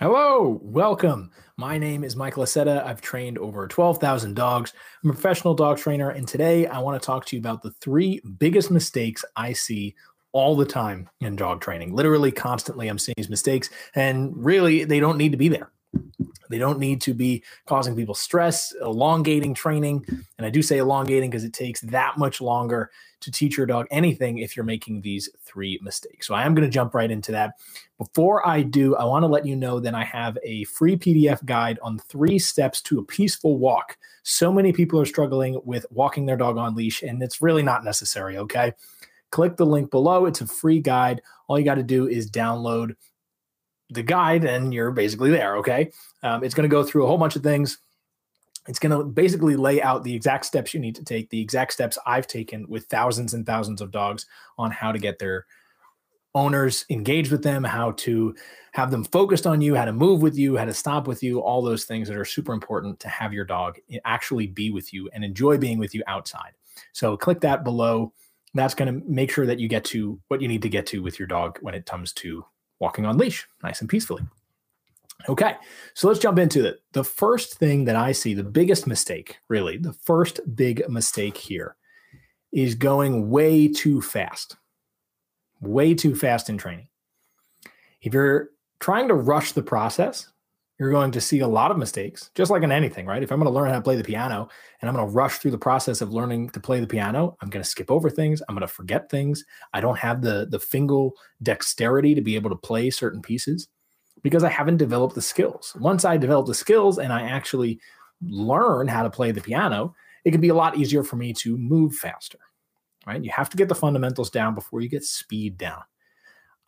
Hello, welcome. My name is Mike Aceta. I've trained over 12,000 dogs. I'm a professional dog trainer, and today I want to talk to you about the three biggest mistakes I see all the time in dog training. Literally, constantly, I'm seeing these mistakes, and really, they don't need to be there. They don't need to be causing people stress, elongating training. And I do say elongating because it takes that much longer to teach your dog anything if you're making these three mistakes. So I am going to jump right into that. Before I do, I want to let you know that I have a free PDF guide on three steps to a peaceful walk. So many people are struggling with walking their dog on leash, and it's really not necessary. Okay. Click the link below. It's a free guide. All you got to do is download the guide and you're basically there. Okay. Um, it's going to go through a whole bunch of things. It's going to basically lay out the exact steps you need to take, the exact steps I've taken with thousands and thousands of dogs on how to get their owners engaged with them, how to have them focused on you, how to move with you, how to stop with you, all those things that are super important to have your dog actually be with you and enjoy being with you outside. So click that below. That's going to make sure that you get to what you need to get to with your dog when it comes to walking on leash nice and peacefully. Okay, so let's jump into it. The first thing that I see, the biggest mistake, really, the first big mistake here is going way too fast. Way too fast in training. If you're trying to rush the process, you're going to see a lot of mistakes, just like in anything, right? If I'm going to learn how to play the piano and I'm going to rush through the process of learning to play the piano, I'm going to skip over things. I'm going to forget things. I don't have the the finger dexterity to be able to play certain pieces because I haven't developed the skills. Once I develop the skills and I actually learn how to play the piano, it can be a lot easier for me to move faster, right? You have to get the fundamentals down before you get speed down.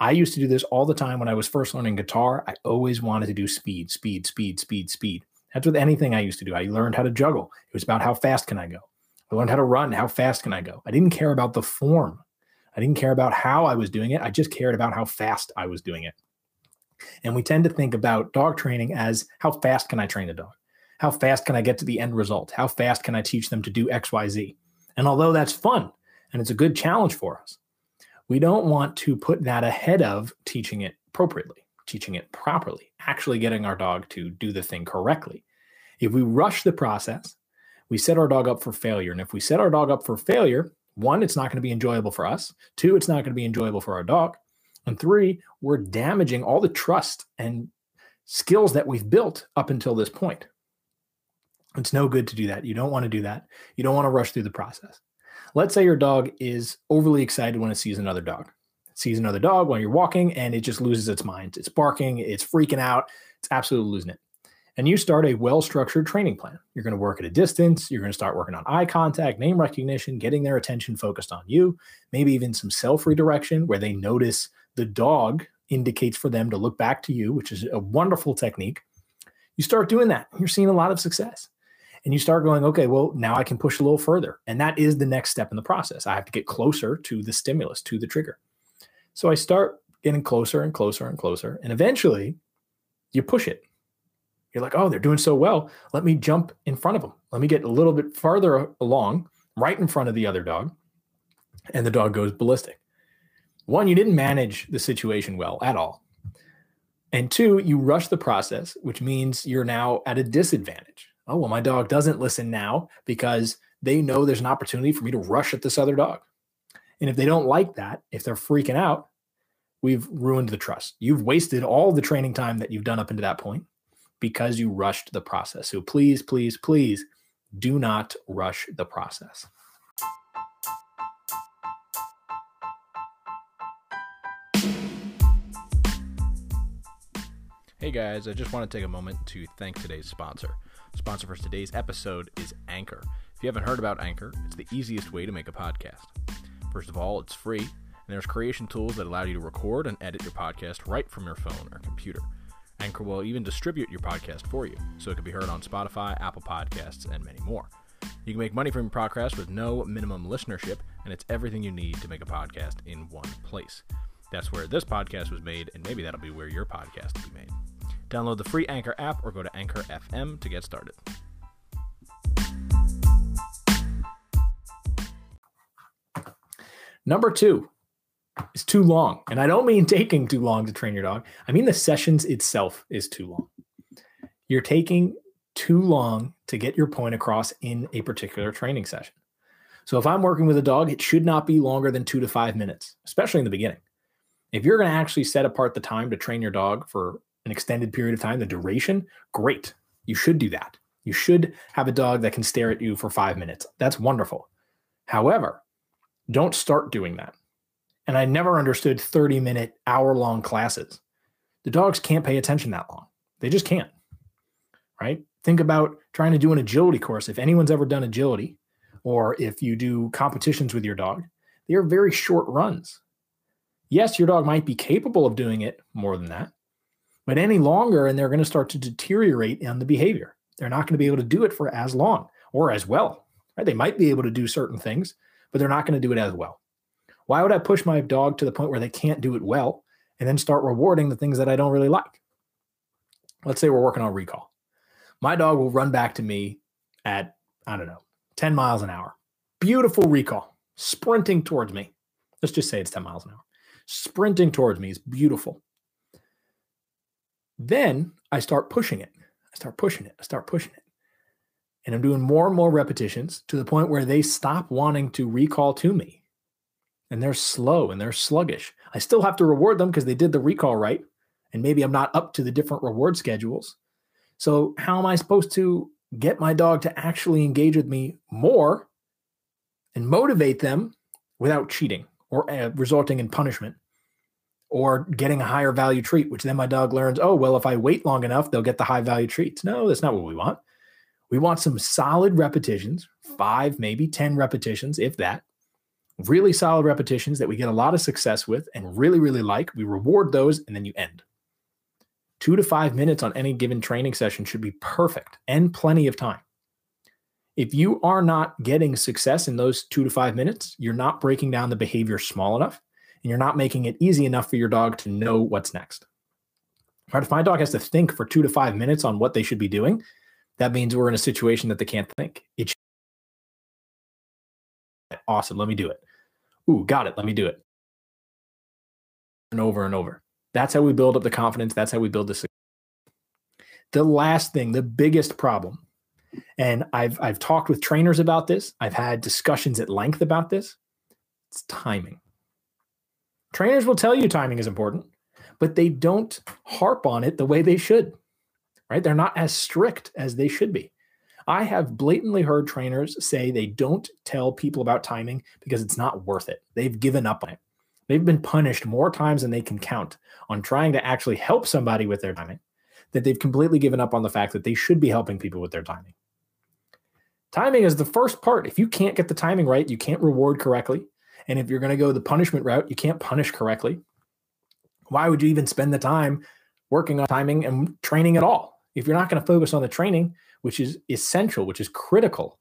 I used to do this all the time when I was first learning guitar. I always wanted to do speed, speed, speed, speed, speed. That's with anything I used to do. I learned how to juggle. It was about how fast can I go. I learned how to run. How fast can I go? I didn't care about the form. I didn't care about how I was doing it. I just cared about how fast I was doing it. And we tend to think about dog training as how fast can I train a dog? How fast can I get to the end result? How fast can I teach them to do X, Y, Z? And although that's fun and it's a good challenge for us, we don't want to put that ahead of teaching it appropriately, teaching it properly, actually getting our dog to do the thing correctly. If we rush the process, we set our dog up for failure. And if we set our dog up for failure, one, it's not going to be enjoyable for us. Two, it's not going to be enjoyable for our dog. And three, we're damaging all the trust and skills that we've built up until this point. It's no good to do that. You don't want to do that. You don't want to rush through the process. Let's say your dog is overly excited when it sees another dog. It sees another dog while you're walking and it just loses its mind. It's barking, it's freaking out, it's absolutely losing it. And you start a well structured training plan. You're going to work at a distance. You're going to start working on eye contact, name recognition, getting their attention focused on you, maybe even some self redirection where they notice the dog indicates for them to look back to you, which is a wonderful technique. You start doing that. You're seeing a lot of success and you start going, okay, well, now I can push a little further. And that is the next step in the process. I have to get closer to the stimulus, to the trigger. So I start getting closer and closer and closer. And eventually you push it. You're like, oh, they're doing so well. Let me jump in front of them. Let me get a little bit farther along, right in front of the other dog. And the dog goes ballistic. One, you didn't manage the situation well at all. And two, you rush the process, which means you're now at a disadvantage oh, well, my dog doesn't listen now because they know there's an opportunity for me to rush at this other dog. And if they don't like that, if they're freaking out, we've ruined the trust. You've wasted all the training time that you've done up into that point because you rushed the process. So please, please, please do not rush the process. Hey guys, I just want to take a moment to thank today's sponsor. Sponsor for today's episode is Anchor. If you haven't heard about Anchor, it's the easiest way to make a podcast. First of all, it's free, and there's creation tools that allow you to record and edit your podcast right from your phone or computer. Anchor will even distribute your podcast for you, so it can be heard on Spotify, Apple Podcasts, and many more. You can make money from your podcast with no minimum listenership, and it's everything you need to make a podcast in one place. That's where this podcast was made, and maybe that'll be where your podcast will be made. Download the free Anchor app or go to Anchor FM to get started. Number two, is too long. And I don't mean taking too long to train your dog, I mean the sessions itself is too long. You're taking too long to get your point across in a particular training session. So if I'm working with a dog, it should not be longer than two to five minutes, especially in the beginning. If you're going to actually set apart the time to train your dog for an extended period of time, the duration, great. You should do that. You should have a dog that can stare at you for five minutes. That's wonderful. However, don't start doing that. And I never understood 30 minute, hour long classes. The dogs can't pay attention that long. They just can't. Right? Think about trying to do an agility course. If anyone's ever done agility, or if you do competitions with your dog, they are very short runs. Yes, your dog might be capable of doing it more than that, but any longer, and they're going to start to deteriorate in the behavior. They're not going to be able to do it for as long or as well. Right? They might be able to do certain things, but they're not going to do it as well. Why would I push my dog to the point where they can't do it well and then start rewarding the things that I don't really like? Let's say we're working on recall. My dog will run back to me at, I don't know, 10 miles an hour. Beautiful recall, sprinting towards me. Let's just say it's 10 miles an hour. Sprinting towards me is beautiful. Then I start pushing it. I start pushing it. I start pushing it. And I'm doing more and more repetitions to the point where they stop wanting to recall to me. And they're slow and they're sluggish. I still have to reward them because they did the recall right. And maybe I'm not up to the different reward schedules. So, how am I supposed to get my dog to actually engage with me more and motivate them without cheating or uh, resulting in punishment or getting a higher value treat, which then my dog learns, oh, well, if I wait long enough, they'll get the high value treats. No, that's not what we want. We want some solid repetitions, five, maybe 10 repetitions, if that. Really solid repetitions that we get a lot of success with and really, really like. We reward those and then you end. Two to five minutes on any given training session should be perfect and plenty of time. If you are not getting success in those two to five minutes, you're not breaking down the behavior small enough and you're not making it easy enough for your dog to know what's next. Right? If my dog has to think for two to five minutes on what they should be doing, that means we're in a situation that they can't think. It awesome. Let me do it. Ooh, got it. Let me do it. And over and over. That's how we build up the confidence. That's how we build the The last thing, the biggest problem, and I've I've talked with trainers about this. I've had discussions at length about this. It's timing. Trainers will tell you timing is important, but they don't harp on it the way they should. Right? They're not as strict as they should be. I have blatantly heard trainers say they don't tell people about timing because it's not worth it. They've given up on it. They've been punished more times than they can count on trying to actually help somebody with their timing that they've completely given up on the fact that they should be helping people with their timing. Timing is the first part. If you can't get the timing right, you can't reward correctly. And if you're going to go the punishment route, you can't punish correctly. Why would you even spend the time working on timing and training at all? If you're not going to focus on the training, which is essential, which is critical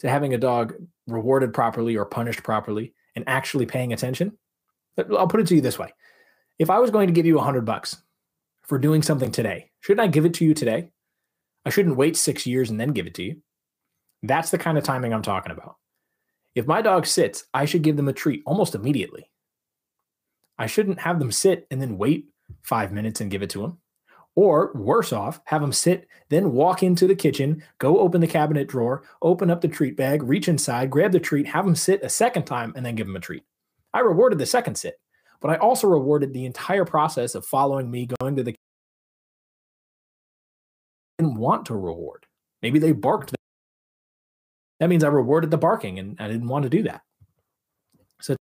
to having a dog rewarded properly or punished properly and actually paying attention. But I'll put it to you this way. If I was going to give you a hundred bucks for doing something today, shouldn't I give it to you today? I shouldn't wait six years and then give it to you. That's the kind of timing I'm talking about. If my dog sits, I should give them a treat almost immediately. I shouldn't have them sit and then wait five minutes and give it to them. Or worse off, have them sit, then walk into the kitchen, go open the cabinet drawer, open up the treat bag, reach inside, grab the treat, have them sit a second time, and then give them a treat. I rewarded the second sit, but I also rewarded the entire process of following me, going to the didn't want to reward. Maybe they barked that means I rewarded the barking and I didn't want to do that. So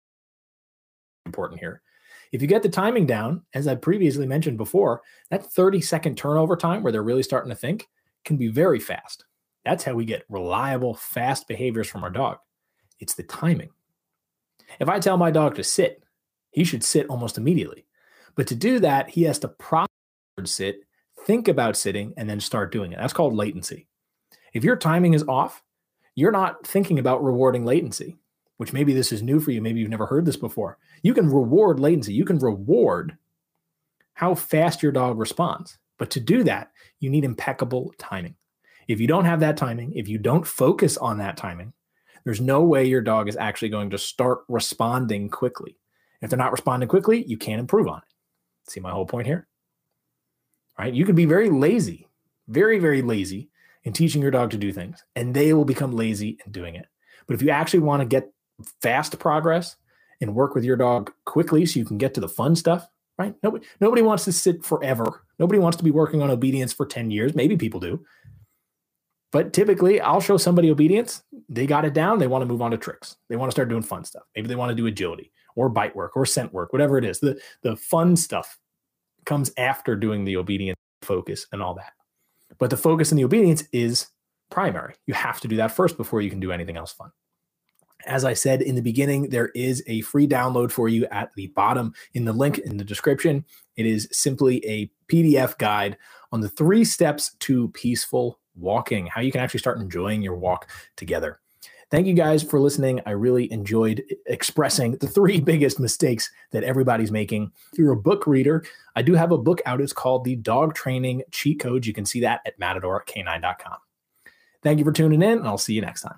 important here. If you get the timing down, as I previously mentioned before, that 30 second turnover time where they're really starting to think can be very fast. That's how we get reliable, fast behaviors from our dog. It's the timing. If I tell my dog to sit, he should sit almost immediately. But to do that, he has to properly sit, think about sitting, and then start doing it. That's called latency. If your timing is off, you're not thinking about rewarding latency, which maybe this is new for you. Maybe you've never heard this before. You can reward latency, you can reward how fast your dog responds. But to do that, you need impeccable timing. If you don't have that timing, if you don't focus on that timing, there's no way your dog is actually going to start responding quickly. If they're not responding quickly, you can't improve on it. See my whole point here? Right? You can be very lazy, very, very lazy in teaching your dog to do things, and they will become lazy in doing it. But if you actually want to get fast progress and work with your dog quickly so you can get to the fun stuff, right? Nobody, nobody wants to sit forever. Nobody wants to be working on obedience for 10 years. Maybe people do. But typically, I'll show somebody obedience. They got it down. They want to move on to tricks. They want to start doing fun stuff. Maybe they want to do agility or bite work or scent work, whatever it is. The, the fun stuff comes after doing the obedience focus and all that. But the focus and the obedience is primary. You have to do that first before you can do anything else fun. As I said in the beginning, there is a free download for you at the bottom in the link in the description. It is simply a PDF guide on the three steps to peaceful walking, how you can actually start enjoying your walk together. Thank you guys for listening. I really enjoyed expressing the three biggest mistakes that everybody's making. If you're a book reader, I do have a book out. It's called The Dog Training Cheat Codes. You can see that at matadork9.com. Thank you for tuning in, and I'll see you next time.